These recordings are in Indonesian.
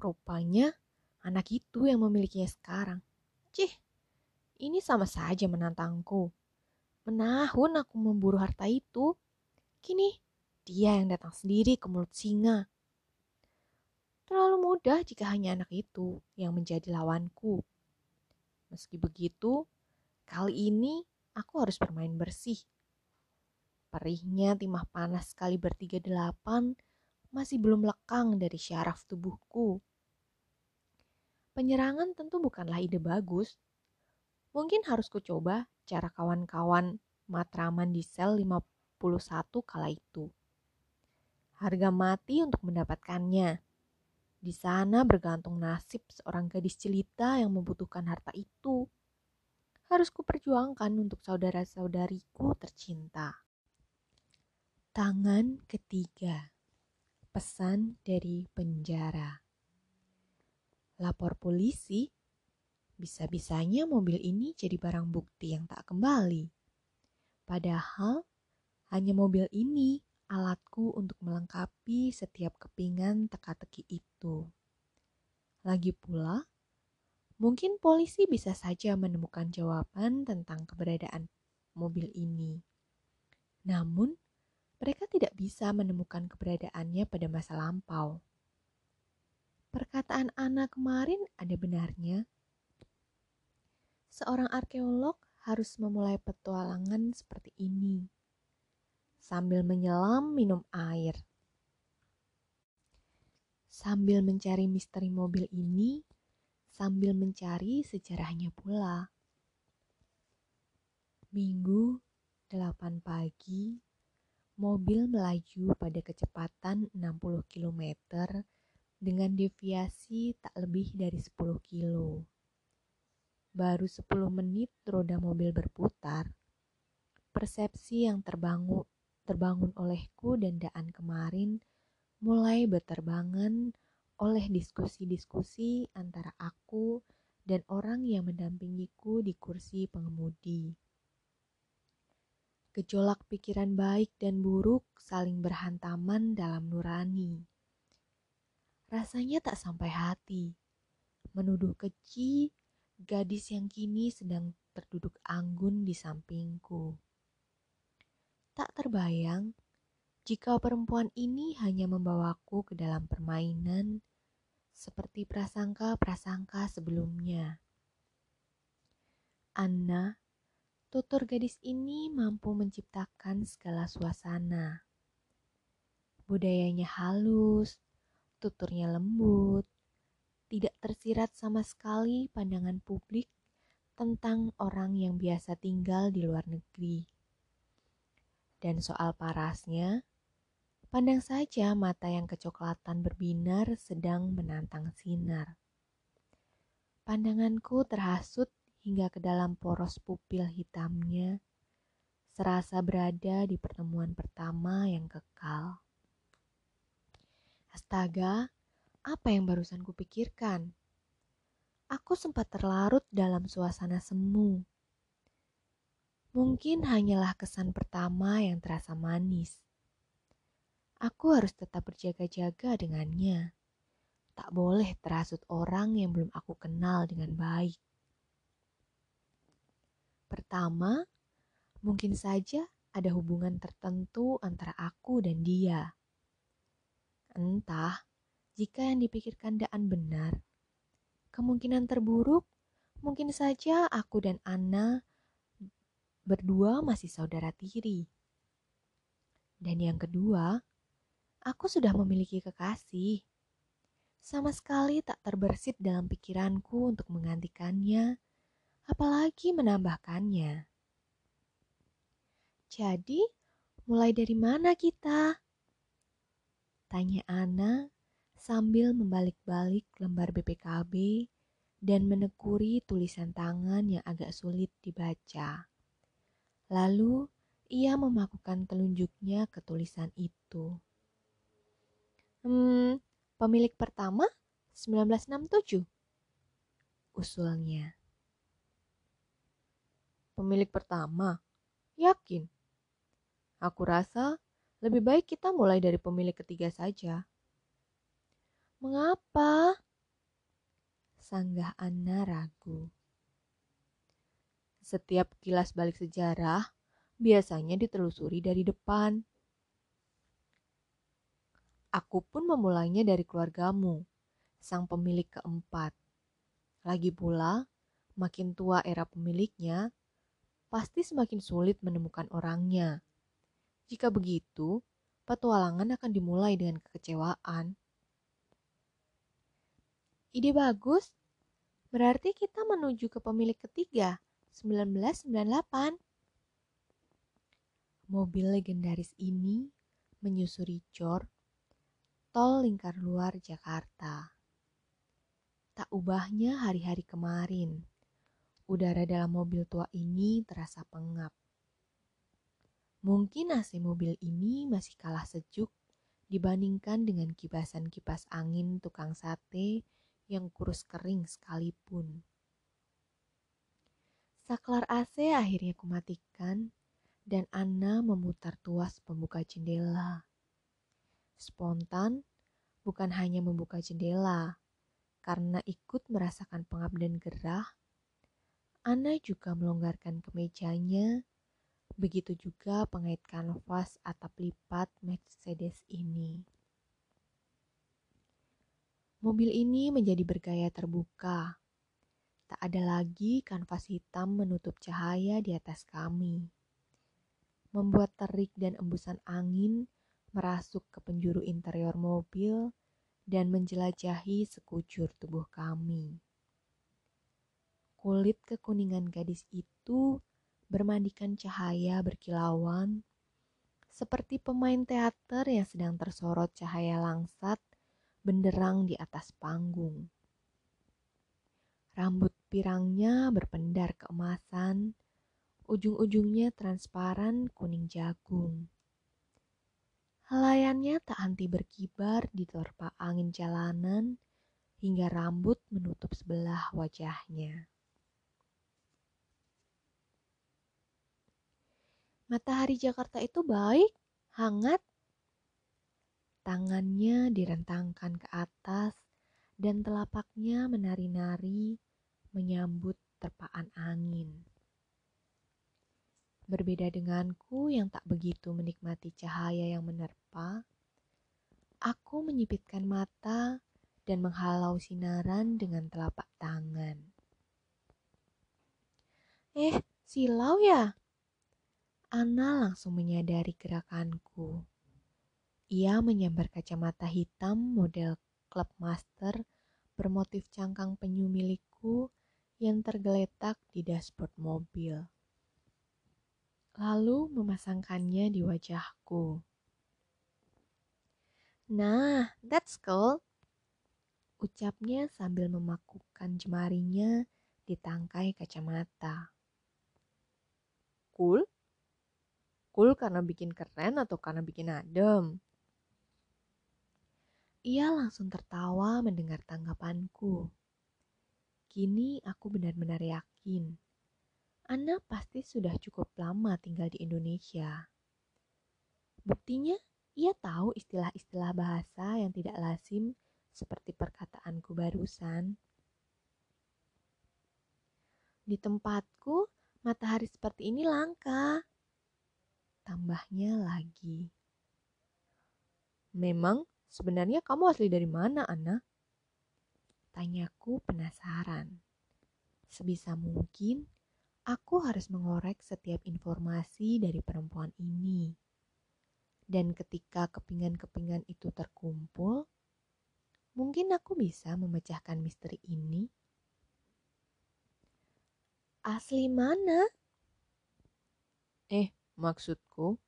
Rupanya anak itu yang memilikinya sekarang. Cih, ini sama saja menantangku. Menahun aku memburu harta itu. Kini dia yang datang sendiri ke mulut singa. Terlalu mudah jika hanya anak itu yang menjadi lawanku. Meski begitu, kali ini aku harus bermain bersih. Perihnya timah panas kali bertiga delapan masih belum lekang dari syaraf tubuhku. Penyerangan tentu bukanlah ide bagus. Mungkin harus kucoba cara kawan-kawan Matraman di sel 51 kala itu. Harga mati untuk mendapatkannya. Di sana bergantung nasib seorang gadis jelita yang membutuhkan harta itu. Harus kuperjuangkan untuk saudara-saudariku tercinta. Tangan ketiga. Pesan dari penjara. Lapor polisi. Bisa-bisanya mobil ini jadi barang bukti yang tak kembali. Padahal hanya mobil ini alatku untuk melengkapi setiap kepingan teka-teki itu. Lagi pula, mungkin polisi bisa saja menemukan jawaban tentang keberadaan mobil ini. Namun, mereka tidak bisa menemukan keberadaannya pada masa lampau. Perkataan Ana kemarin ada benarnya. Seorang arkeolog harus memulai petualangan seperti ini sambil menyelam minum air. Sambil mencari misteri mobil ini, sambil mencari sejarahnya pula. Minggu 8 pagi mobil melaju pada kecepatan 60 km dengan deviasi tak lebih dari 10 kilo. Baru 10 menit roda mobil berputar. Persepsi yang terbangun, terbangun olehku dan Daan kemarin mulai berterbangan oleh diskusi-diskusi antara aku dan orang yang mendampingiku di kursi pengemudi. Gejolak pikiran baik dan buruk saling berhantaman dalam nurani. Rasanya tak sampai hati. Menuduh keji gadis yang kini sedang terduduk anggun di sampingku. Tak terbayang jika perempuan ini hanya membawaku ke dalam permainan seperti prasangka-prasangka sebelumnya. Anna tutur gadis ini mampu menciptakan segala suasana. Budayanya halus, tuturnya lembut, tidak tersirat sama sekali pandangan publik tentang orang yang biasa tinggal di luar negeri. Dan soal parasnya, pandang saja mata yang kecoklatan berbinar sedang menantang sinar. Pandanganku terhasut hingga ke dalam poros pupil hitamnya, serasa berada di pertemuan pertama yang kekal. Astaga, apa yang barusan kupikirkan? Aku sempat terlarut dalam suasana semu. Mungkin hanyalah kesan pertama yang terasa manis. Aku harus tetap berjaga-jaga dengannya. Tak boleh terhasut orang yang belum aku kenal dengan baik. Pertama, mungkin saja ada hubungan tertentu antara aku dan dia. Entah jika yang dipikirkan Daan benar. Kemungkinan terburuk mungkin saja aku dan Anna berdua masih saudara tiri. Dan yang kedua, aku sudah memiliki kekasih. Sama sekali tak terbersit dalam pikiranku untuk menggantikannya apalagi menambahkannya. Jadi, mulai dari mana kita? Tanya Ana sambil membalik-balik lembar BPKB dan menekuri tulisan tangan yang agak sulit dibaca. Lalu, ia memakukan telunjuknya ke tulisan itu. Hmm, pemilik pertama 1967. Usulnya pemilik pertama? Yakin? Aku rasa lebih baik kita mulai dari pemilik ketiga saja. Mengapa? sanggah Anna ragu. Setiap kilas balik sejarah biasanya ditelusuri dari depan. Aku pun memulainya dari keluargamu, sang pemilik keempat. Lagi pula, makin tua era pemiliknya, pasti semakin sulit menemukan orangnya. Jika begitu, petualangan akan dimulai dengan kekecewaan. Ide bagus. Berarti kita menuju ke pemilik ketiga, 1998. Mobil legendaris ini menyusuri Jor, tol lingkar luar Jakarta. Tak ubahnya hari-hari kemarin, udara dalam mobil tua ini terasa pengap. Mungkin AC mobil ini masih kalah sejuk dibandingkan dengan kipasan kipas angin tukang sate yang kurus kering sekalipun. Saklar AC akhirnya kumatikan dan Anna memutar tuas pembuka jendela. Spontan, bukan hanya membuka jendela, karena ikut merasakan pengap dan gerah, Anna juga melonggarkan kemejanya, begitu juga pengait kanvas atap lipat Mercedes ini. Mobil ini menjadi bergaya terbuka. Tak ada lagi kanvas hitam menutup cahaya di atas kami. Membuat terik dan embusan angin merasuk ke penjuru interior mobil dan menjelajahi sekujur tubuh kami. Kulit kekuningan gadis itu bermandikan cahaya berkilauan, seperti pemain teater yang sedang tersorot cahaya langsat benderang di atas panggung. Rambut pirangnya berpendar keemasan, ujung-ujungnya transparan kuning jagung. Helayannya tak henti berkibar di terpa angin jalanan hingga rambut menutup sebelah wajahnya. Matahari Jakarta itu baik, hangat, Tangannya direntangkan ke atas dan telapaknya menari-nari menyambut terpaan angin. Berbeda denganku yang tak begitu menikmati cahaya yang menerpa, aku menyipitkan mata dan menghalau sinaran dengan telapak tangan. Eh, silau ya? Ana langsung menyadari gerakanku. Ia menyambar kacamata hitam model Club Master bermotif cangkang penyu milikku yang tergeletak di dashboard mobil. Lalu memasangkannya di wajahku. Nah, that's cool. Ucapnya sambil memakukan jemarinya di tangkai kacamata. Cool? Cool karena bikin keren atau karena bikin adem? Ia langsung tertawa mendengar tanggapanku. Kini aku benar-benar yakin. Ana pasti sudah cukup lama tinggal di Indonesia. Buktinya, ia tahu istilah-istilah bahasa yang tidak lazim seperti perkataanku barusan. Di tempatku, matahari seperti ini langka. Tambahnya lagi. Memang Sebenarnya kamu asli dari mana, Ana? Tanyaku penasaran. Sebisa mungkin, aku harus mengorek setiap informasi dari perempuan ini. Dan ketika kepingan-kepingan itu terkumpul, mungkin aku bisa memecahkan misteri ini. Asli mana? Eh, maksudku,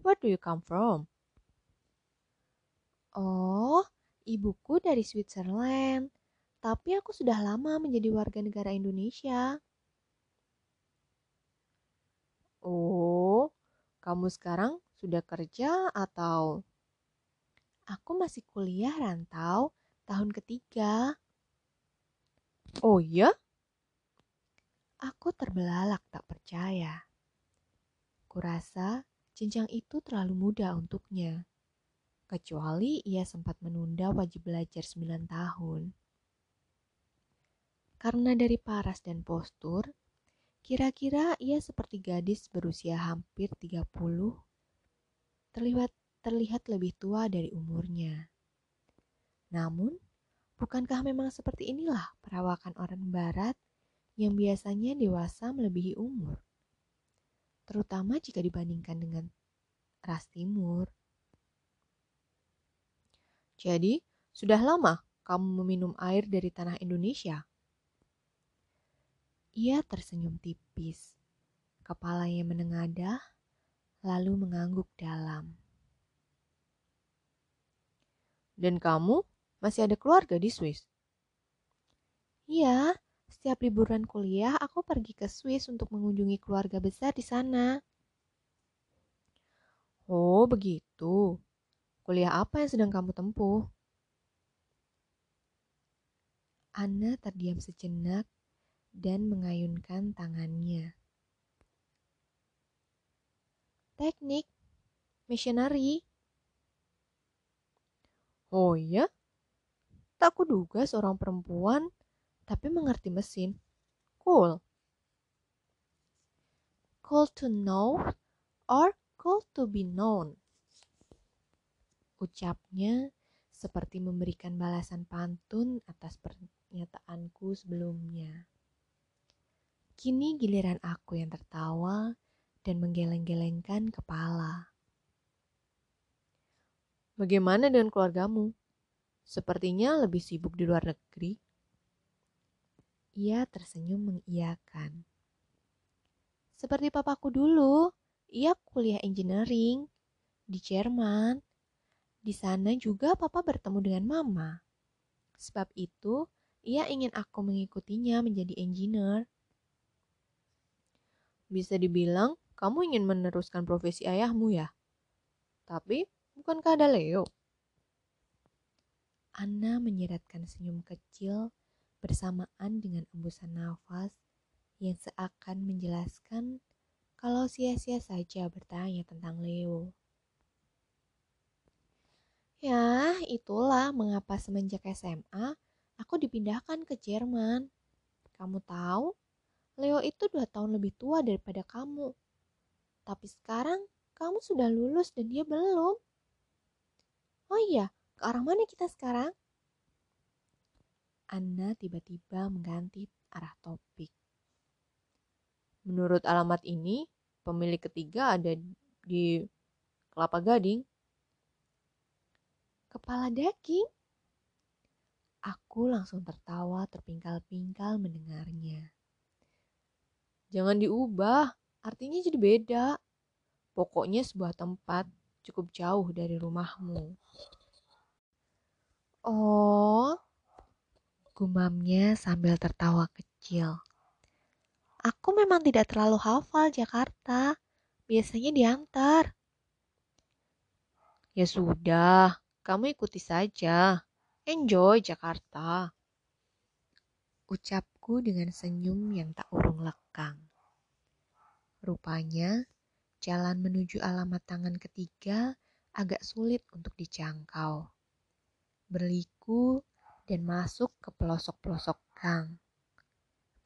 where do you come from? Oh, ibuku dari Switzerland, tapi aku sudah lama menjadi warga negara Indonesia. Oh, kamu sekarang sudah kerja atau? Aku masih kuliah rantau tahun ketiga. Oh iya? Aku terbelalak tak percaya. Kurasa jenjang itu terlalu muda untuknya kecuali ia sempat menunda wajib belajar 9 tahun. Karena dari paras dan postur, kira-kira ia seperti gadis berusia hampir 30, terlihat, terlihat lebih tua dari umurnya. Namun, bukankah memang seperti inilah perawakan orang barat yang biasanya dewasa melebihi umur? Terutama jika dibandingkan dengan ras timur. Jadi, sudah lama kamu meminum air dari tanah Indonesia? Ia tersenyum tipis, kepalanya menengadah, lalu mengangguk dalam. Dan kamu masih ada keluarga di Swiss? Iya, setiap liburan kuliah aku pergi ke Swiss untuk mengunjungi keluarga besar di sana. Oh, begitu. Kuliah apa yang sedang kamu tempuh? Anna terdiam sejenak dan mengayunkan tangannya. Teknik, missionary. Oh iya? Tak kuduga seorang perempuan tapi mengerti mesin. Cool. Cool to know or cool to be known. Ucapnya seperti memberikan balasan pantun atas pernyataanku sebelumnya. Kini giliran aku yang tertawa dan menggeleng-gelengkan kepala. Bagaimana dengan keluargamu? Sepertinya lebih sibuk di luar negeri. Ia tersenyum mengiyakan. Seperti papaku dulu, ia kuliah engineering di Jerman. Di sana juga papa bertemu dengan mama. Sebab itu, ia ingin aku mengikutinya menjadi engineer. Bisa dibilang kamu ingin meneruskan profesi ayahmu ya? Tapi bukankah ada Leo? Anna menyeratkan senyum kecil bersamaan dengan embusan nafas yang seakan menjelaskan kalau sia-sia saja bertanya tentang Leo. Ya, itulah mengapa semenjak SMA aku dipindahkan ke Jerman. Kamu tahu, Leo itu dua tahun lebih tua daripada kamu. Tapi sekarang kamu sudah lulus dan dia belum. Oh iya, ke arah mana kita sekarang? Anna tiba-tiba mengganti arah topik. Menurut alamat ini, pemilik ketiga ada di Kelapa Gading. Kepala daging? Aku langsung tertawa terpingkal-pingkal mendengarnya. Jangan diubah, artinya jadi beda. Pokoknya sebuah tempat cukup jauh dari rumahmu. Oh, gumamnya sambil tertawa kecil. Aku memang tidak terlalu hafal Jakarta. Biasanya diantar. Ya sudah, kamu ikuti saja. Enjoy Jakarta. Ucapku dengan senyum yang tak urung lekang. Rupanya, jalan menuju alamat tangan ketiga agak sulit untuk dijangkau. Berliku dan masuk ke pelosok-pelosok gang.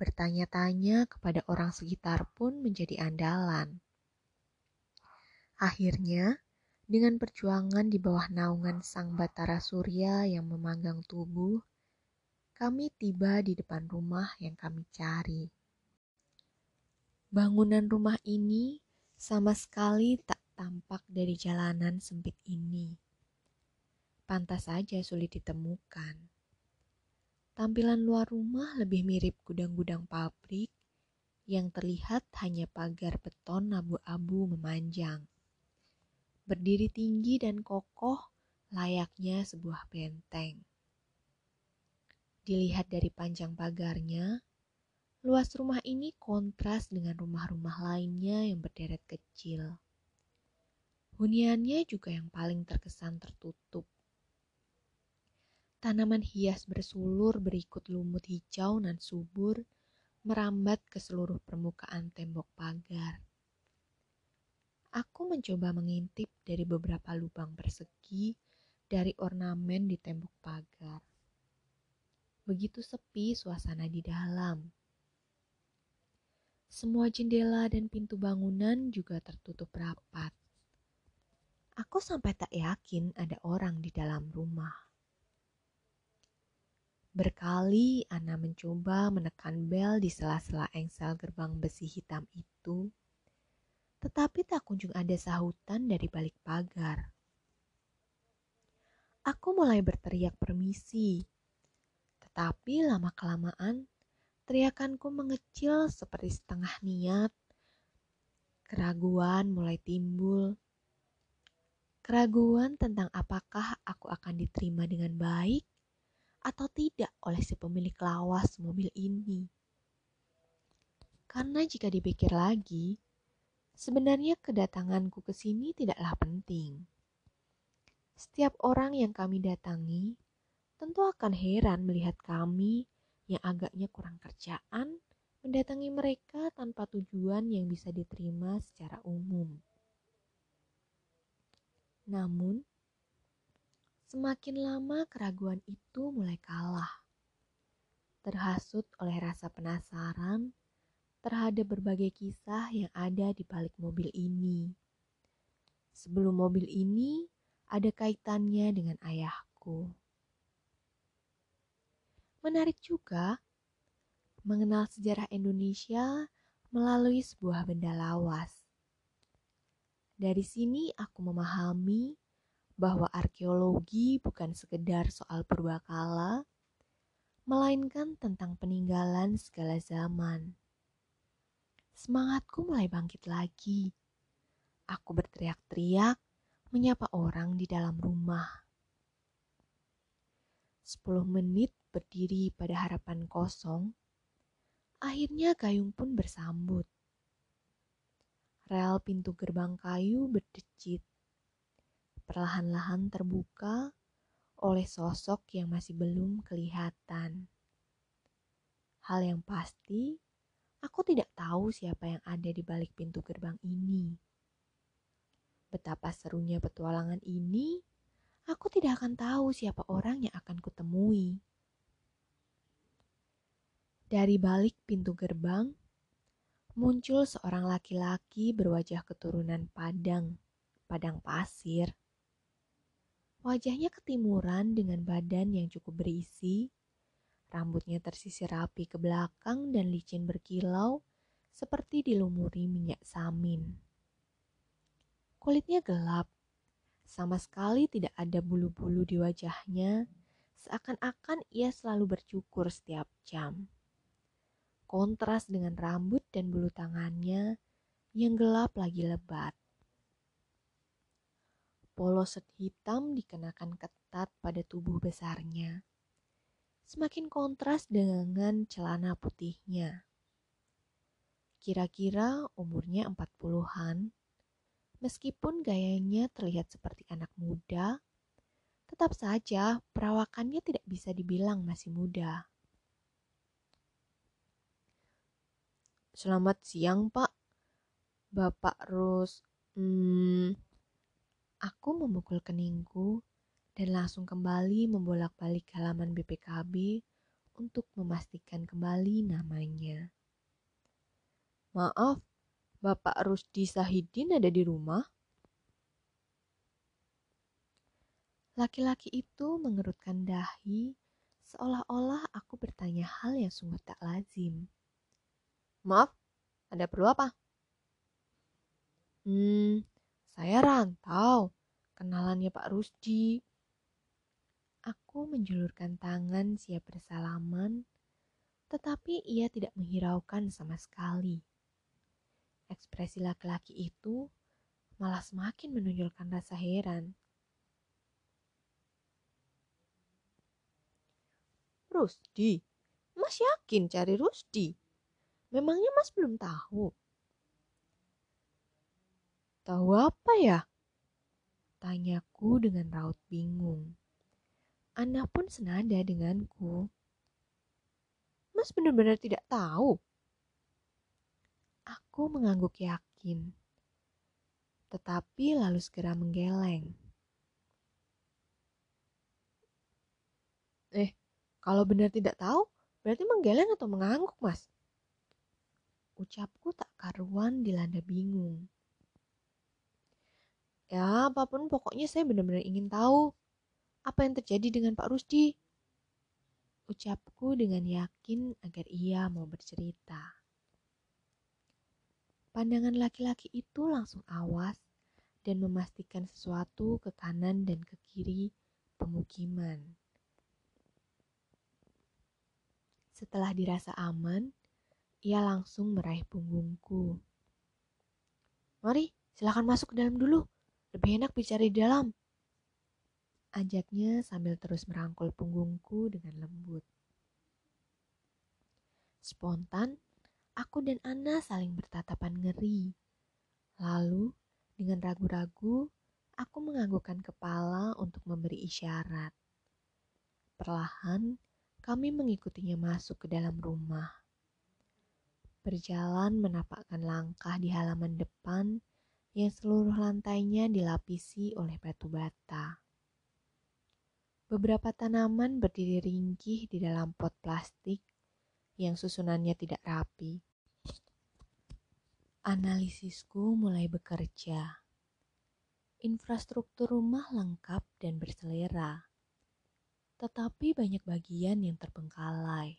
Bertanya-tanya kepada orang sekitar pun menjadi andalan. Akhirnya, dengan perjuangan di bawah naungan sang batara surya yang memanggang tubuh, kami tiba di depan rumah yang kami cari. Bangunan rumah ini sama sekali tak tampak dari jalanan sempit ini. Pantas saja sulit ditemukan. Tampilan luar rumah lebih mirip gudang-gudang pabrik yang terlihat hanya pagar beton abu-abu memanjang. Berdiri tinggi dan kokoh layaknya sebuah benteng. Dilihat dari panjang pagarnya, luas rumah ini kontras dengan rumah-rumah lainnya yang berderet kecil. Huniannya juga yang paling terkesan tertutup. Tanaman hias bersulur berikut lumut hijau dan subur merambat ke seluruh permukaan tembok pagar. Aku mencoba mengintip dari beberapa lubang persegi dari ornamen di tembok pagar. Begitu sepi suasana di dalam. Semua jendela dan pintu bangunan juga tertutup rapat. Aku sampai tak yakin ada orang di dalam rumah. Berkali Ana mencoba menekan bel di sela-sela engsel gerbang besi hitam itu, tetapi tak kunjung ada sahutan dari balik pagar. Aku mulai berteriak permisi, tetapi lama-kelamaan teriakanku mengecil seperti setengah niat. Keraguan mulai timbul. Keraguan tentang apakah aku akan diterima dengan baik atau tidak oleh si pemilik lawas mobil ini. Karena jika dipikir lagi, sebenarnya kedatanganku ke sini tidaklah penting. Setiap orang yang kami datangi tentu akan heran melihat kami yang agaknya kurang kerjaan mendatangi mereka tanpa tujuan yang bisa diterima secara umum. Namun, Semakin lama keraguan itu mulai kalah. Terhasut oleh rasa penasaran terhadap berbagai kisah yang ada di balik mobil ini. Sebelum mobil ini ada kaitannya dengan ayahku. Menarik juga mengenal sejarah Indonesia melalui sebuah benda lawas. Dari sini aku memahami bahwa arkeologi bukan sekedar soal purbakala, melainkan tentang peninggalan segala zaman. Semangatku mulai bangkit lagi. Aku berteriak-teriak menyapa orang di dalam rumah. Sepuluh menit berdiri pada harapan kosong, akhirnya gayung pun bersambut. Rel pintu gerbang kayu berdecit perlahan-lahan terbuka oleh sosok yang masih belum kelihatan. Hal yang pasti, aku tidak tahu siapa yang ada di balik pintu gerbang ini. Betapa serunya petualangan ini, aku tidak akan tahu siapa orang yang akan kutemui. Dari balik pintu gerbang, muncul seorang laki-laki berwajah keturunan Padang, Padang pasir. Wajahnya ketimuran dengan badan yang cukup berisi, rambutnya tersisir rapi ke belakang dan licin berkilau seperti dilumuri minyak samin. Kulitnya gelap, sama sekali tidak ada bulu-bulu di wajahnya, seakan-akan ia selalu bercukur setiap jam. Kontras dengan rambut dan bulu tangannya yang gelap lagi lebat. Polo set hitam dikenakan ketat pada tubuh besarnya. Semakin kontras dengan celana putihnya. Kira-kira umurnya empat puluhan, meskipun gayanya terlihat seperti anak muda, tetap saja perawakannya tidak bisa dibilang masih muda. Selamat siang, Pak. Bapak Rus, hmm, Aku memukul keningku dan langsung kembali membolak-balik halaman BPKB untuk memastikan kembali namanya. Maaf, Bapak Rusdi Sahidin ada di rumah? Laki-laki itu mengerutkan dahi seolah-olah aku bertanya hal yang sungguh tak lazim. Maaf, ada perlu apa? Hmm, saya rantau, kenalannya Pak Rusdi. Aku menjulurkan tangan siap bersalaman, tetapi ia tidak menghiraukan sama sekali. Ekspresi laki-laki itu malah semakin menunjukkan rasa heran. Rusdi, Mas yakin cari Rusdi? Memangnya Mas belum tahu? Tahu apa ya? Tanyaku dengan raut bingung. Ana pun senada denganku. Mas benar-benar tidak tahu. Aku mengangguk yakin. Tetapi lalu segera menggeleng. Eh, Kalau benar tidak tahu, berarti menggeleng atau mengangguk, Mas. Ucapku tak karuan dilanda bingung. Ya, apa pun pokoknya saya benar-benar ingin tahu apa yang terjadi dengan Pak Rusdi. Ucapku dengan yakin agar ia mau bercerita. Pandangan laki-laki itu langsung awas dan memastikan sesuatu ke kanan dan ke kiri pemukiman. Setelah dirasa aman, ia langsung meraih punggungku. Mari, silakan masuk ke dalam dulu. Lebih enak bicara di dalam. Ajaknya sambil terus merangkul punggungku dengan lembut. Spontan, aku dan Ana saling bertatapan ngeri. Lalu, dengan ragu-ragu, aku menganggukkan kepala untuk memberi isyarat. Perlahan, kami mengikutinya masuk ke dalam rumah. Berjalan menapakkan langkah di halaman depan yang seluruh lantainya dilapisi oleh batu bata. Beberapa tanaman berdiri ringkih di dalam pot plastik yang susunannya tidak rapi. Analisisku mulai bekerja. Infrastruktur rumah lengkap dan berselera, tetapi banyak bagian yang terbengkalai,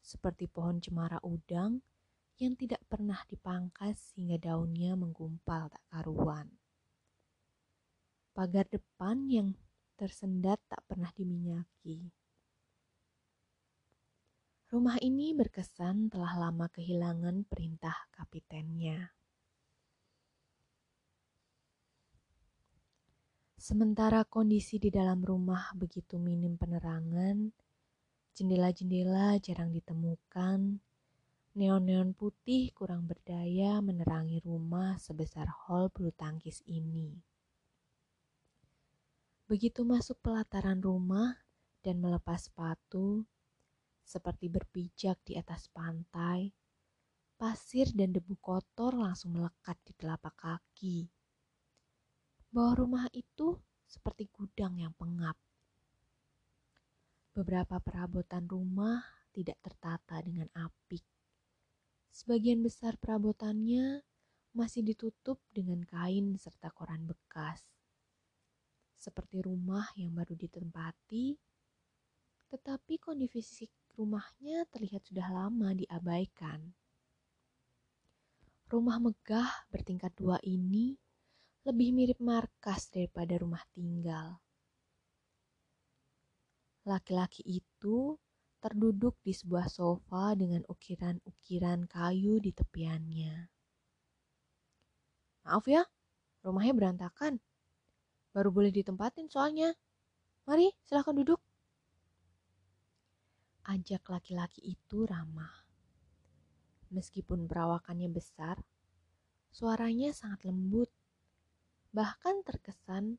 seperti pohon cemara udang yang tidak pernah dipangkas hingga daunnya menggumpal tak karuan. Pagar depan yang tersendat tak pernah diminyaki Rumah ini berkesan telah lama kehilangan perintah kapitennya. Sementara kondisi di dalam rumah begitu minim penerangan, jendela-jendela jarang ditemukan, neon-neon putih kurang berdaya menerangi rumah sebesar hall bulu tangkis ini. Begitu masuk pelataran rumah dan melepas sepatu, seperti berpijak di atas pantai, pasir dan debu kotor langsung melekat di telapak kaki. Bawah rumah itu seperti gudang yang pengap. Beberapa perabotan rumah tidak tertata dengan apik. Sebagian besar perabotannya masih ditutup dengan kain serta koran bekas. Seperti rumah yang baru ditempati, tetapi kondisi rumahnya terlihat sudah lama diabaikan. Rumah megah bertingkat dua ini lebih mirip markas daripada rumah tinggal. Laki-laki itu terduduk di sebuah sofa dengan ukiran-ukiran kayu di tepiannya. Maaf ya, rumahnya berantakan. Baru boleh ditempatin soalnya. Mari, silahkan duduk ajak laki-laki itu ramah. Meskipun perawakannya besar, suaranya sangat lembut, bahkan terkesan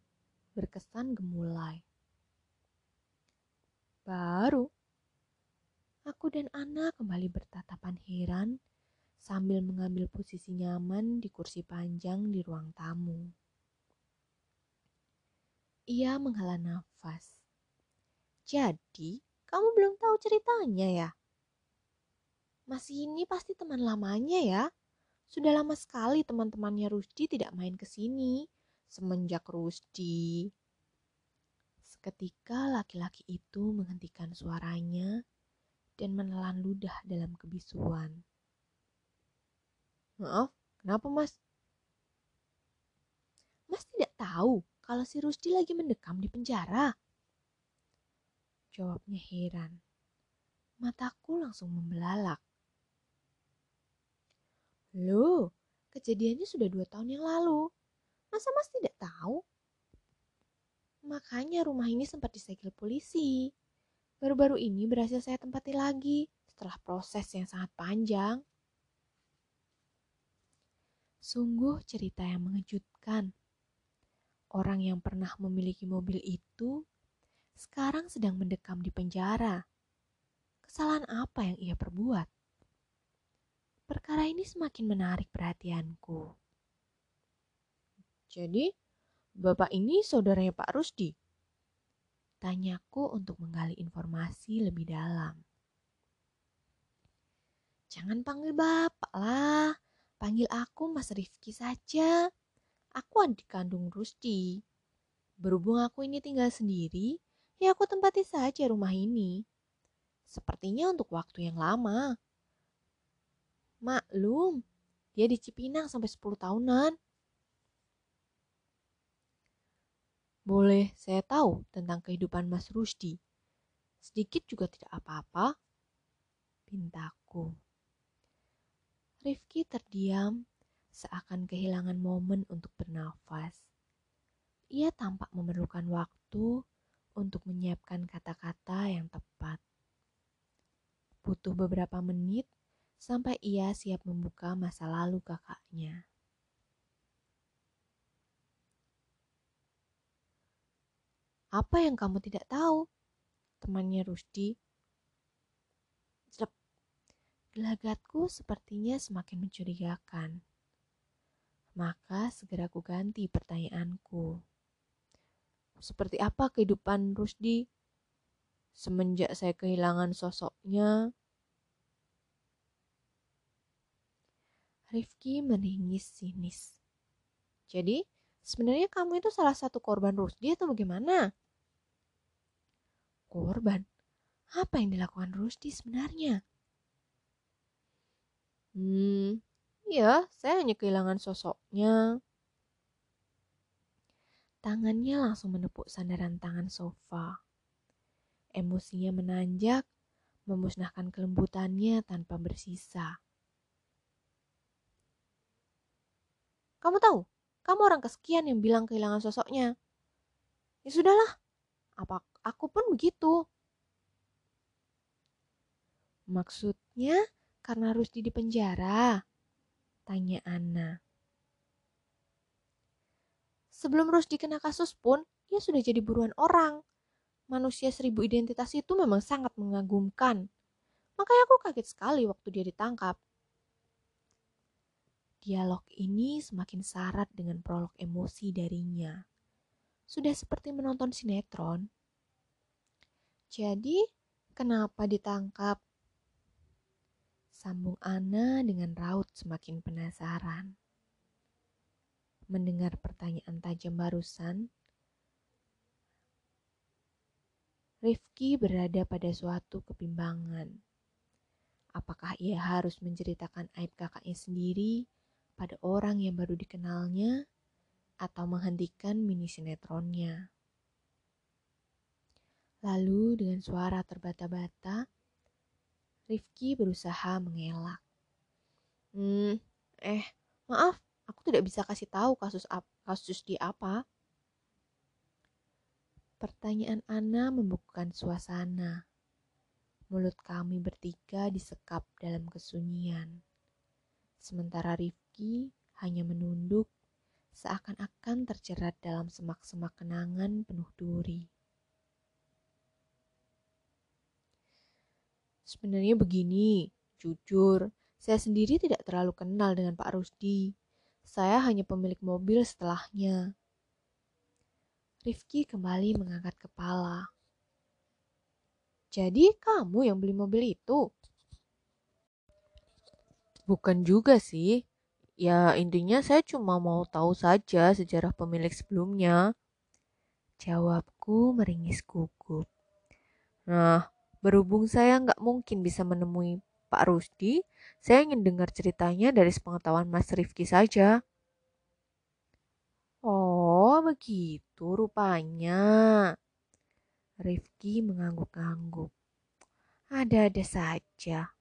berkesan gemulai. Baru, aku dan Ana kembali bertatapan heran sambil mengambil posisi nyaman di kursi panjang di ruang tamu. Ia menghela nafas. Jadi, kamu belum tahu ceritanya ya? Mas ini pasti teman lamanya ya. Sudah lama sekali teman-temannya Rusdi tidak main ke sini semenjak Rusdi. Seketika laki-laki itu menghentikan suaranya dan menelan ludah dalam kebisuan. Maaf, kenapa mas? Mas tidak tahu kalau si Rusdi lagi mendekam di penjara. Jawabnya heran. Mataku langsung membelalak. Loh, kejadiannya sudah dua tahun yang lalu. Masa mas tidak tahu? Makanya rumah ini sempat disegel polisi. Baru-baru ini berhasil saya tempati lagi setelah proses yang sangat panjang. Sungguh cerita yang mengejutkan. Orang yang pernah memiliki mobil itu sekarang sedang mendekam di penjara. Kesalahan apa yang ia perbuat? Perkara ini semakin menarik perhatianku. Jadi, bapak ini saudaranya Pak Rusdi? Bertanyaku untuk menggali informasi lebih dalam. Jangan panggil bapak lah, panggil aku Mas Rifki saja. Aku adik kandung Rusdi. Berhubung aku ini tinggal sendiri, ya aku tempati saja rumah ini. Sepertinya untuk waktu yang lama. Maklum, dia di Cipinang sampai 10 tahunan. Boleh saya tahu tentang kehidupan Mas Rusdi? Sedikit juga tidak apa-apa. Pintaku. Rifki terdiam seakan kehilangan momen untuk bernafas. Ia tampak memerlukan waktu untuk menyiapkan kata-kata yang tepat. Butuh beberapa menit sampai ia siap membuka masa lalu kakaknya. Apa yang kamu tidak tahu? Temannya Rusdi. Zep. Gelagatku sepertinya semakin mencurigakan. Maka segera ku ganti pertanyaanku. Seperti apa kehidupan Rusdi? Semenjak saya kehilangan sosoknya, Rifki meringis sinis. Jadi, sebenarnya kamu itu salah satu korban Rusdi atau bagaimana? Korban. Apa yang dilakukan Rusdi sebenarnya? Hmm, iya, saya hanya kehilangan sosoknya. Tangannya langsung menepuk sandaran tangan sofa. Emosinya menanjak, memusnahkan kelembutannya tanpa bersisa. Kamu tahu, kamu orang kesekian yang bilang kehilangan sosoknya. Ya sudahlah, apa aku pun begitu. Maksudnya karena Rusdi di penjara? Tanya Ana. Sebelum Rusdi kena kasus pun, ia sudah jadi buruan orang. Manusia seribu identitas itu memang sangat mengagumkan. Makanya aku kaget sekali waktu dia ditangkap. Dialog ini semakin syarat dengan prolog emosi darinya. Sudah seperti menonton sinetron. Jadi, kenapa ditangkap? Sambung Ana dengan raut semakin penasaran. Mendengar pertanyaan tajam barusan, Rifki berada pada suatu kebimbangan. Apakah ia harus menceritakan aib kakaknya sendiri pada orang yang baru dikenalnya atau menghentikan mini sinetronnya? Lalu dengan suara terbata-bata, Rifki berusaha mengelak. Hmm, eh, maaf, aku tidak bisa kasih tahu kasus ap kasus di apa. Pertanyaan Ana membukukan suasana. Mulut kami bertiga disekap dalam kesunyian. Sementara Rifki hanya menunduk seakan-akan terjerat dalam semak-semak kenangan penuh duri. Sebenarnya begini, jujur, saya sendiri tidak terlalu kenal dengan Pak Rusdi. Saya hanya pemilik mobil setelahnya. Rifki kembali mengangkat kepala. Jadi kamu yang beli mobil itu? Bukan juga sih. Ya intinya saya cuma mau tahu saja sejarah pemilik sebelumnya. Jawabku meringis gugup. Nah, Berhubung saya nggak mungkin bisa menemui Pak Rusdi, saya ingin dengar ceritanya dari sepengetahuan Mas Rifki saja. Oh, begitu rupanya. Rifki mengangguk-angguk. Ada-ada saja.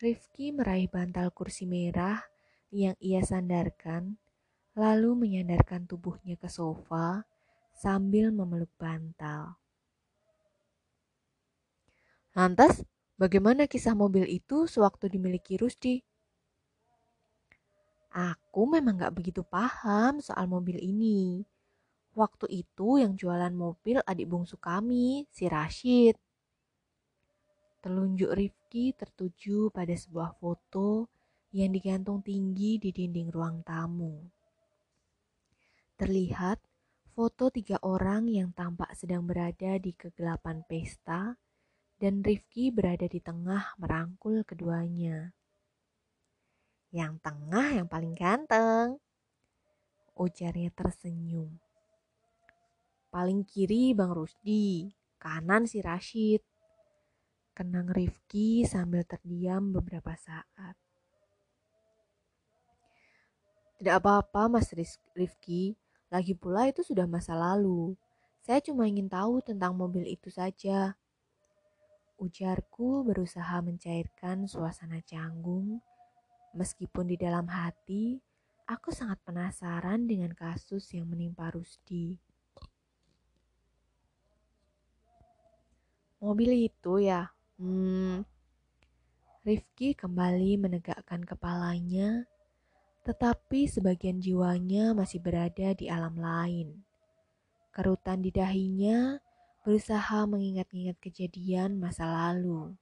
Rifki meraih bantal kursi merah yang ia sandarkan, lalu menyandarkan tubuhnya ke sofa sambil memeluk bantal. Lantas, bagaimana kisah mobil itu sewaktu dimiliki Rusdi? Aku memang gak begitu paham soal mobil ini. Waktu itu yang jualan mobil adik bungsu kami, si Rashid. Telunjuk Rifki tertuju pada sebuah foto yang digantung tinggi di dinding ruang tamu. Terlihat Foto tiga orang yang tampak sedang berada di kegelapan pesta dan Rifki berada di tengah merangkul keduanya. Yang tengah yang paling ganteng, ujarnya tersenyum. Paling kiri Bang Rusdi, kanan si Rashid. Kenang Rifki sambil terdiam beberapa saat. Tidak apa-apa Mas Rifki, lagi pula itu sudah masa lalu. Saya cuma ingin tahu tentang mobil itu saja. Ujarku berusaha mencairkan suasana canggung, meskipun di dalam hati aku sangat penasaran dengan kasus yang menimpa Rusdi. Mobil itu ya, hmm. Rifki kembali menegakkan kepalanya, tetapi sebagian jiwanya masih berada di alam lain. Kerutan di dahinya berusaha mengingat-ingat kejadian masa lalu.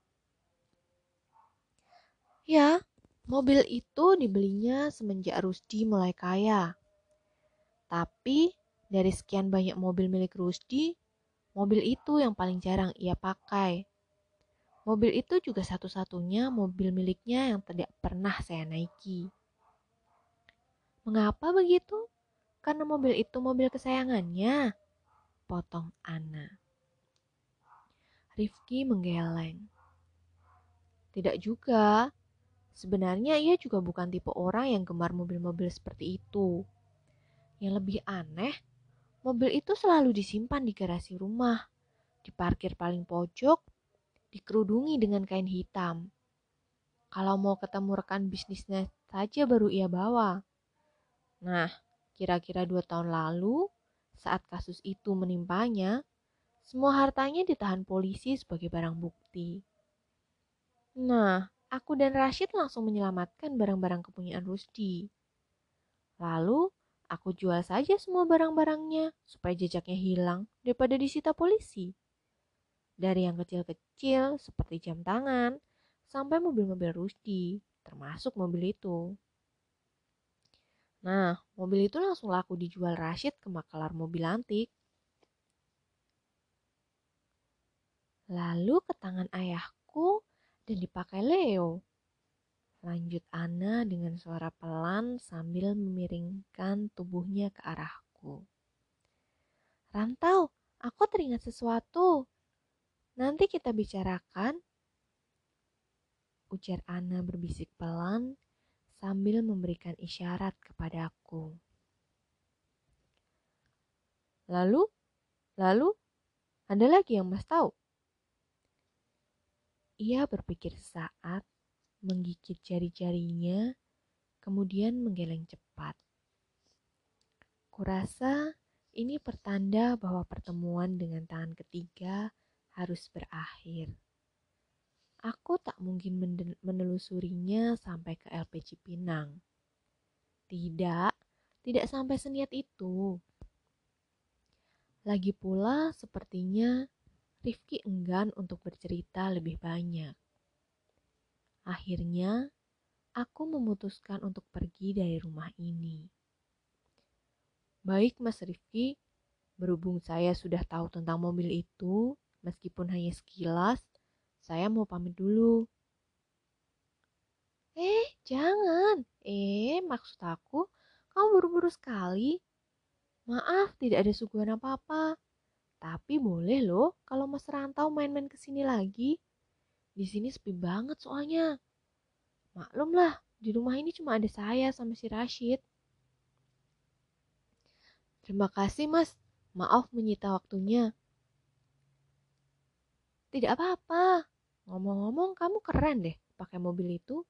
Ya, mobil itu dibelinya semenjak Rusdi mulai kaya. Tapi dari sekian banyak mobil milik Rusdi, mobil itu yang paling jarang ia pakai. Mobil itu juga satu-satunya mobil miliknya yang tidak pernah saya naiki. Mengapa begitu? Karena mobil itu mobil kesayangannya. Potong Ana. Rifki menggeleng. Tidak juga. Sebenarnya ia juga bukan tipe orang yang gemar mobil-mobil seperti itu. Yang lebih aneh, mobil itu selalu disimpan di garasi rumah, diparkir paling pojok, dikerudungi dengan kain hitam. Kalau mau ketemu rekan bisnisnya saja baru ia bawa. Nah, kira-kira dua tahun lalu, saat kasus itu menimpanya, semua hartanya ditahan polisi sebagai barang bukti. Nah, aku dan Rashid langsung menyelamatkan barang-barang kepunyaan Rusdi. Lalu, aku jual saja semua barang-barangnya supaya jejaknya hilang daripada disita polisi. Dari yang kecil-kecil seperti jam tangan sampai mobil-mobil Rusdi, termasuk mobil itu. Nah, mobil itu langsung laku dijual Rashid ke makalar mobil antik. Lalu ke tangan ayahku dan dipakai Leo. Lanjut Ana dengan suara pelan sambil memiringkan tubuhnya ke arahku. Rantau, aku teringat sesuatu. Nanti kita bicarakan. Ujar Ana berbisik pelan sambil memberikan isyarat kepadaku. Lalu, lalu, ada lagi yang mas tahu? Ia berpikir sesaat, menggigit jari-jarinya, kemudian menggeleng cepat. Kurasa ini pertanda bahwa pertemuan dengan tangan ketiga harus berakhir. Aku tak mungkin menelusurinya sampai ke LPG Pinang. Tidak, tidak sampai seniat itu. Lagi pula sepertinya Rifki enggan untuk bercerita lebih banyak. Akhirnya, aku memutuskan untuk pergi dari rumah ini. Baik, Mas Rifki, berhubung saya sudah tahu tentang mobil itu, meskipun hanya sekilas, saya mau pamit dulu. Eh, jangan. Eh, maksud aku, kamu buru-buru sekali. Maaf, tidak ada suguhan apa-apa. Tapi boleh loh kalau Mas Rantau main-main ke sini lagi. Di sini sepi banget soalnya. Maklum lah, di rumah ini cuma ada saya sama si Rashid. Terima kasih mas, maaf menyita waktunya. Tidak apa-apa. Ngomong-ngomong kamu keren deh pakai mobil itu.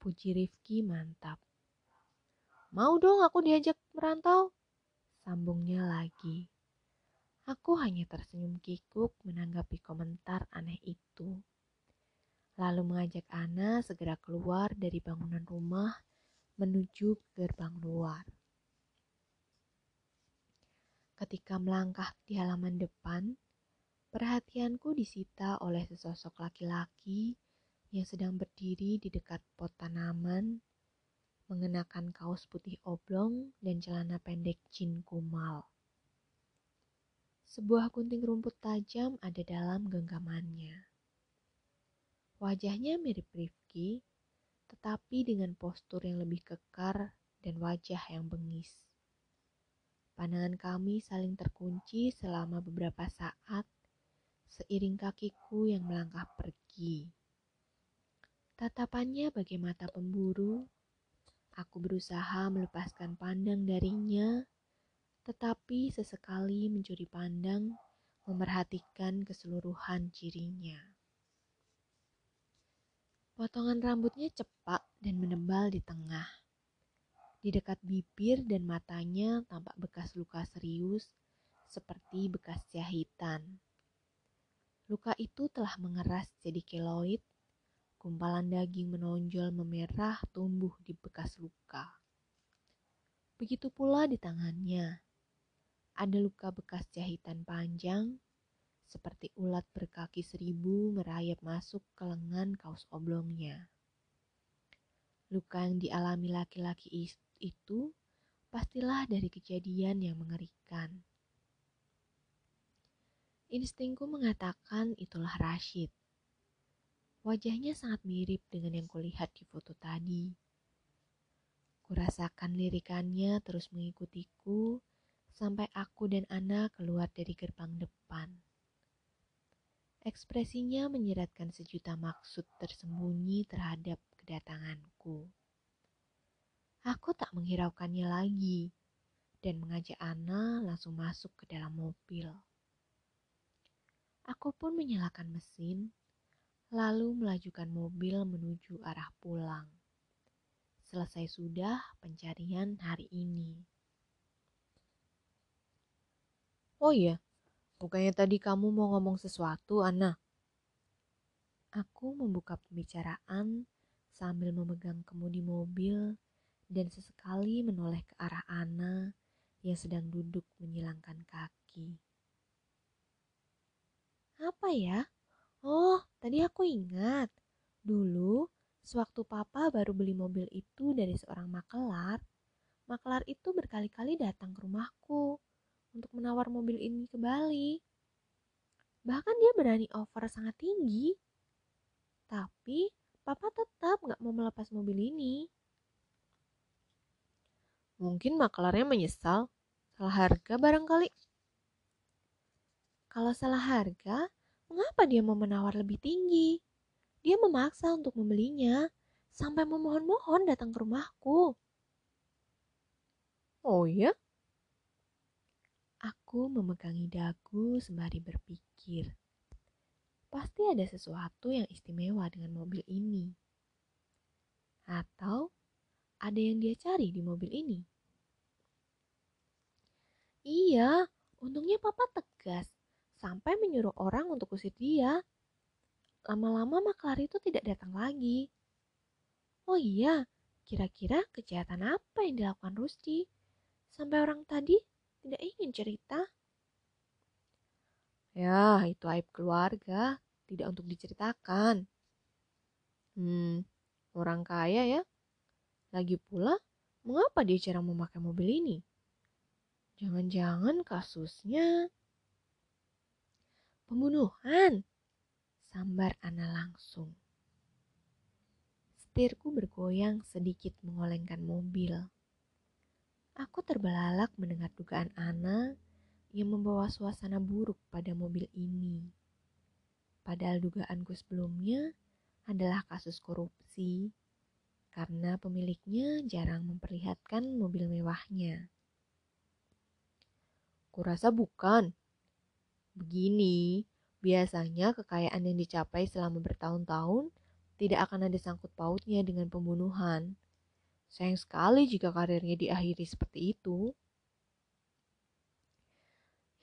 Puji Rifki mantap. Mau dong aku diajak merantau? Sambungnya lagi. Aku hanya tersenyum kikuk menanggapi komentar aneh itu. Lalu mengajak Ana segera keluar dari bangunan rumah menuju gerbang luar. Ketika melangkah di halaman depan, perhatianku disita oleh sesosok laki-laki yang sedang berdiri di dekat pot tanaman, mengenakan kaos putih oblong dan celana pendek jin kumal. Sebuah gunting rumput tajam ada dalam genggamannya. Wajahnya mirip Rifki, tetapi dengan postur yang lebih kekar dan wajah yang bengis. Pandangan kami saling terkunci selama beberapa saat seiring kakiku yang melangkah pergi. Tatapannya bagai mata pemburu. Aku berusaha melepaskan pandang darinya tetapi sesekali mencuri pandang, memerhatikan keseluruhan cirinya. Potongan rambutnya cepak dan menebal di tengah. Di dekat bibir dan matanya tampak bekas luka serius seperti bekas jahitan. Luka itu telah mengeras jadi keloid, gumpalan daging menonjol memerah tumbuh di bekas luka. Begitu pula di tangannya ada luka bekas jahitan panjang, seperti ulat berkaki seribu merayap masuk ke lengan kaos oblongnya. Luka yang dialami laki-laki itu pastilah dari kejadian yang mengerikan. Instingku mengatakan itulah Rashid. Wajahnya sangat mirip dengan yang kulihat di foto tadi. Kurasakan lirikannya terus mengikutiku sampai aku dan Ana keluar dari gerbang depan. Ekspresinya menyeratkan sejuta maksud tersembunyi terhadap kedatanganku. Aku tak menghiraukannya lagi dan mengajak Ana langsung masuk ke dalam mobil. Aku pun menyalakan mesin, lalu melajukan mobil menuju arah pulang. Selesai sudah pencarian hari ini. Oh iya, bukannya tadi kamu mau ngomong sesuatu, Ana? Aku membuka pembicaraan sambil memegang kemudi mobil dan sesekali menoleh ke arah Ana yang sedang duduk menyilangkan kaki. Apa ya? Oh, tadi aku ingat. Dulu, sewaktu papa baru beli mobil itu dari seorang makelar, makelar itu berkali-kali datang ke rumahku untuk menawar mobil ini ke Bali. Bahkan dia berani offer sangat tinggi. Tapi papa tetap gak mau melepas mobil ini. Mungkin maklarnya menyesal, salah harga barangkali. Kalau salah harga, mengapa dia mau menawar lebih tinggi? Dia memaksa untuk membelinya, sampai memohon-mohon datang ke rumahku. Oh iya? Aku memegangi dagu sembari berpikir. Pasti ada sesuatu yang istimewa dengan mobil ini. Atau ada yang dia cari di mobil ini. Iya, untungnya papa tegas sampai menyuruh orang untuk usir dia. Lama-lama maklar itu tidak datang lagi. Oh iya, kira-kira kejahatan apa yang dilakukan Rusdi? Sampai orang tadi tidak ingin cerita. Ya, itu aib keluarga, tidak untuk diceritakan. Hmm, orang kaya ya. Lagi pula, mengapa dia jarang memakai mobil ini? Jangan-jangan kasusnya pembunuhan. Sambar Ana langsung. Setirku bergoyang sedikit mengolengkan mobil. Aku terbelalak mendengar dugaan Ana yang membawa suasana buruk pada mobil ini. Padahal dugaanku sebelumnya adalah kasus korupsi karena pemiliknya jarang memperlihatkan mobil mewahnya. Kurasa bukan. Begini, biasanya kekayaan yang dicapai selama bertahun-tahun tidak akan ada sangkut pautnya dengan pembunuhan. Sayang sekali jika karirnya diakhiri seperti itu.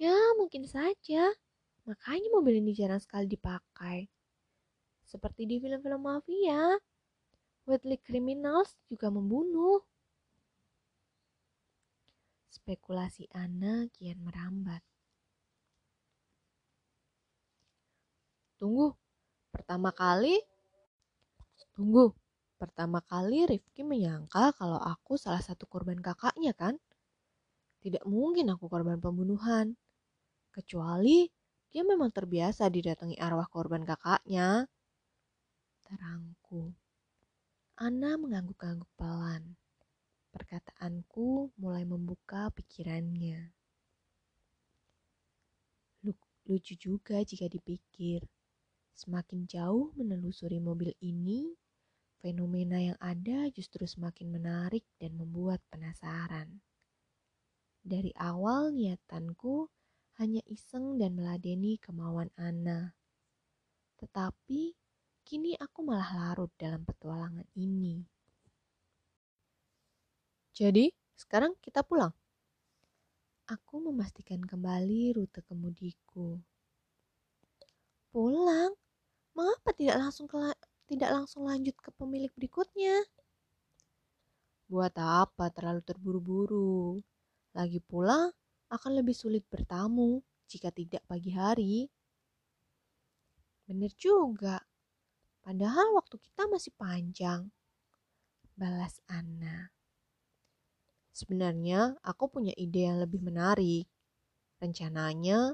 Ya, mungkin saja. Makanya mobil ini jarang sekali dipakai. Seperti di film-film mafia, Whitley Criminals juga membunuh. Spekulasi Anna kian merambat. Tunggu, pertama kali? Tunggu, Pertama kali Rifki menyangka kalau aku salah satu korban kakaknya kan? Tidak mungkin aku korban pembunuhan. Kecuali dia memang terbiasa didatangi arwah korban kakaknya. Terangku. Ana mengangguk-angguk pelan. Perkataanku mulai membuka pikirannya. Lucu juga jika dipikir. Semakin jauh menelusuri mobil ini, fenomena yang ada justru semakin menarik dan membuat penasaran. Dari awal niatanku hanya iseng dan meladeni kemauan Ana. Tetapi kini aku malah larut dalam petualangan ini. Jadi, sekarang kita pulang. Aku memastikan kembali rute kemudiku. Pulang? Mengapa tidak langsung ke tidak langsung lanjut ke pemilik berikutnya? Buat apa terlalu terburu-buru? Lagi pula, akan lebih sulit bertamu jika tidak pagi hari. Benar juga. Padahal waktu kita masih panjang. Balas Anna. Sebenarnya aku punya ide yang lebih menarik. Rencananya,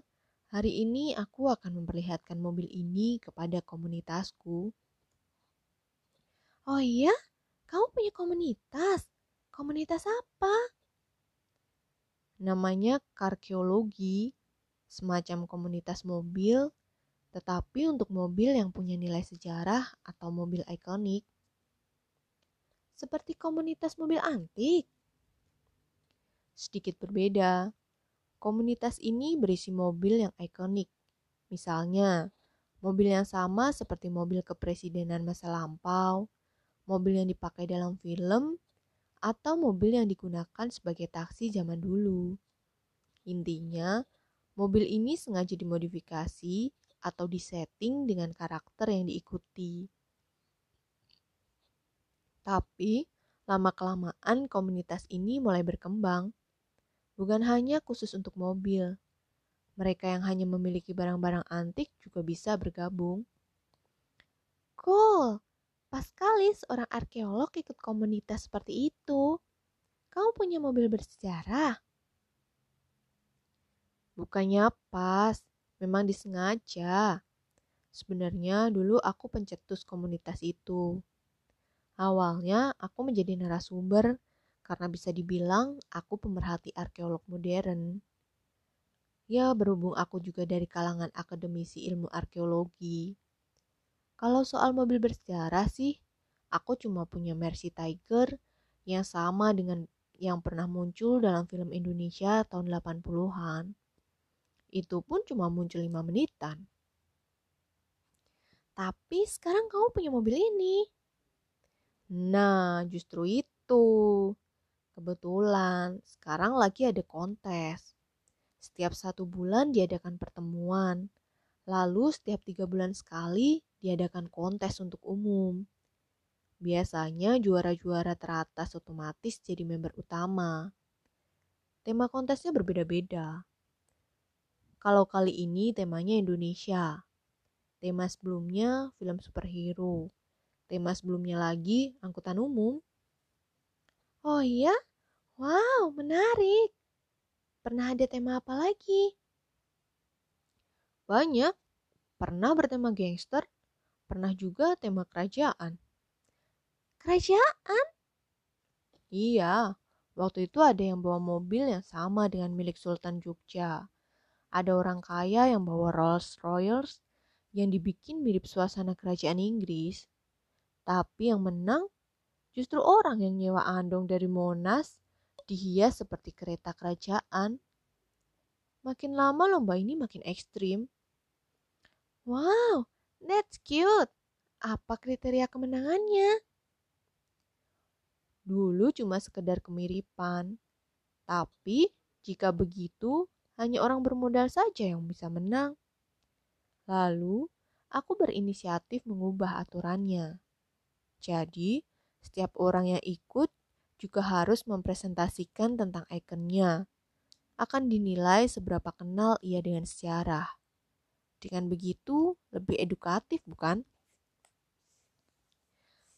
hari ini aku akan memperlihatkan mobil ini kepada komunitasku. Oh iya? Kamu punya komunitas? Komunitas apa? namanya karkeologi, semacam komunitas mobil, tetapi untuk mobil yang punya nilai sejarah atau mobil ikonik. Seperti komunitas mobil antik. Sedikit berbeda. Komunitas ini berisi mobil yang ikonik. Misalnya, mobil yang sama seperti mobil kepresidenan masa lampau, mobil yang dipakai dalam film, atau mobil yang digunakan sebagai taksi zaman dulu. Intinya, mobil ini sengaja dimodifikasi atau disetting dengan karakter yang diikuti. Tapi, lama-kelamaan komunitas ini mulai berkembang. Bukan hanya khusus untuk mobil. Mereka yang hanya memiliki barang-barang antik juga bisa bergabung. Cool, Pas kali seorang arkeolog ikut komunitas seperti itu. Kamu punya mobil bersejarah? Bukannya pas, memang disengaja. Sebenarnya dulu aku pencetus komunitas itu. Awalnya aku menjadi narasumber karena bisa dibilang aku pemerhati arkeolog modern. Ya, berhubung aku juga dari kalangan akademisi ilmu arkeologi. Kalau soal mobil bersejarah sih, aku cuma punya Mercy Tiger yang sama dengan yang pernah muncul dalam film Indonesia tahun 80-an. Itu pun cuma muncul 5 menitan. Tapi sekarang kamu punya mobil ini. Nah, justru itu. Kebetulan sekarang lagi ada kontes. Setiap satu bulan diadakan pertemuan. Lalu setiap tiga bulan sekali diadakan kontes untuk umum. Biasanya juara-juara teratas otomatis jadi member utama. Tema kontesnya berbeda-beda. Kalau kali ini temanya Indonesia. Tema sebelumnya film superhero. Tema sebelumnya lagi angkutan umum. Oh iya? Wow, menarik. Pernah ada tema apa lagi? Banyak. Pernah bertema gangster, Pernah juga tema kerajaan. Kerajaan? Iya, waktu itu ada yang bawa mobil yang sama dengan milik Sultan Jogja. Ada orang kaya yang bawa Rolls Royce yang dibikin mirip suasana kerajaan Inggris. Tapi yang menang justru orang yang nyewa andong dari Monas dihias seperti kereta kerajaan. Makin lama lomba ini makin ekstrim. Wow, That's cute. Apa kriteria kemenangannya? Dulu cuma sekedar kemiripan. Tapi jika begitu, hanya orang bermodal saja yang bisa menang. Lalu, aku berinisiatif mengubah aturannya. Jadi, setiap orang yang ikut juga harus mempresentasikan tentang ikonnya. Akan dinilai seberapa kenal ia dengan sejarah. Dengan begitu, lebih edukatif, bukan?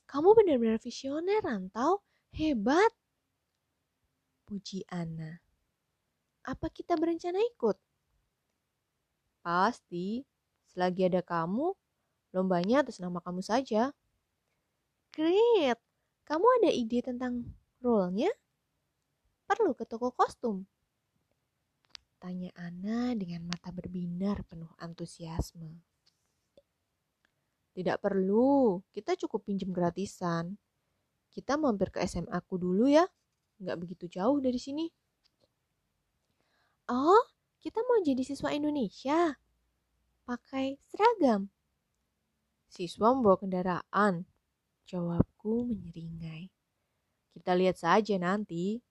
Kamu benar-benar visioner, Rantau. Hebat. Puji Ana. Apa kita berencana ikut? Pasti, selagi ada kamu, lombanya atas nama kamu saja. Great! Kamu ada ide tentang role-nya? Perlu ke toko kostum? Tanya Ana dengan mata berbinar penuh antusiasme. Tidak perlu, kita cukup pinjam gratisan. Kita mampir ke SMA aku dulu ya, nggak begitu jauh dari sini. Oh, kita mau jadi siswa Indonesia? Pakai seragam? Siswa membawa kendaraan, jawabku menyeringai. Kita lihat saja nanti.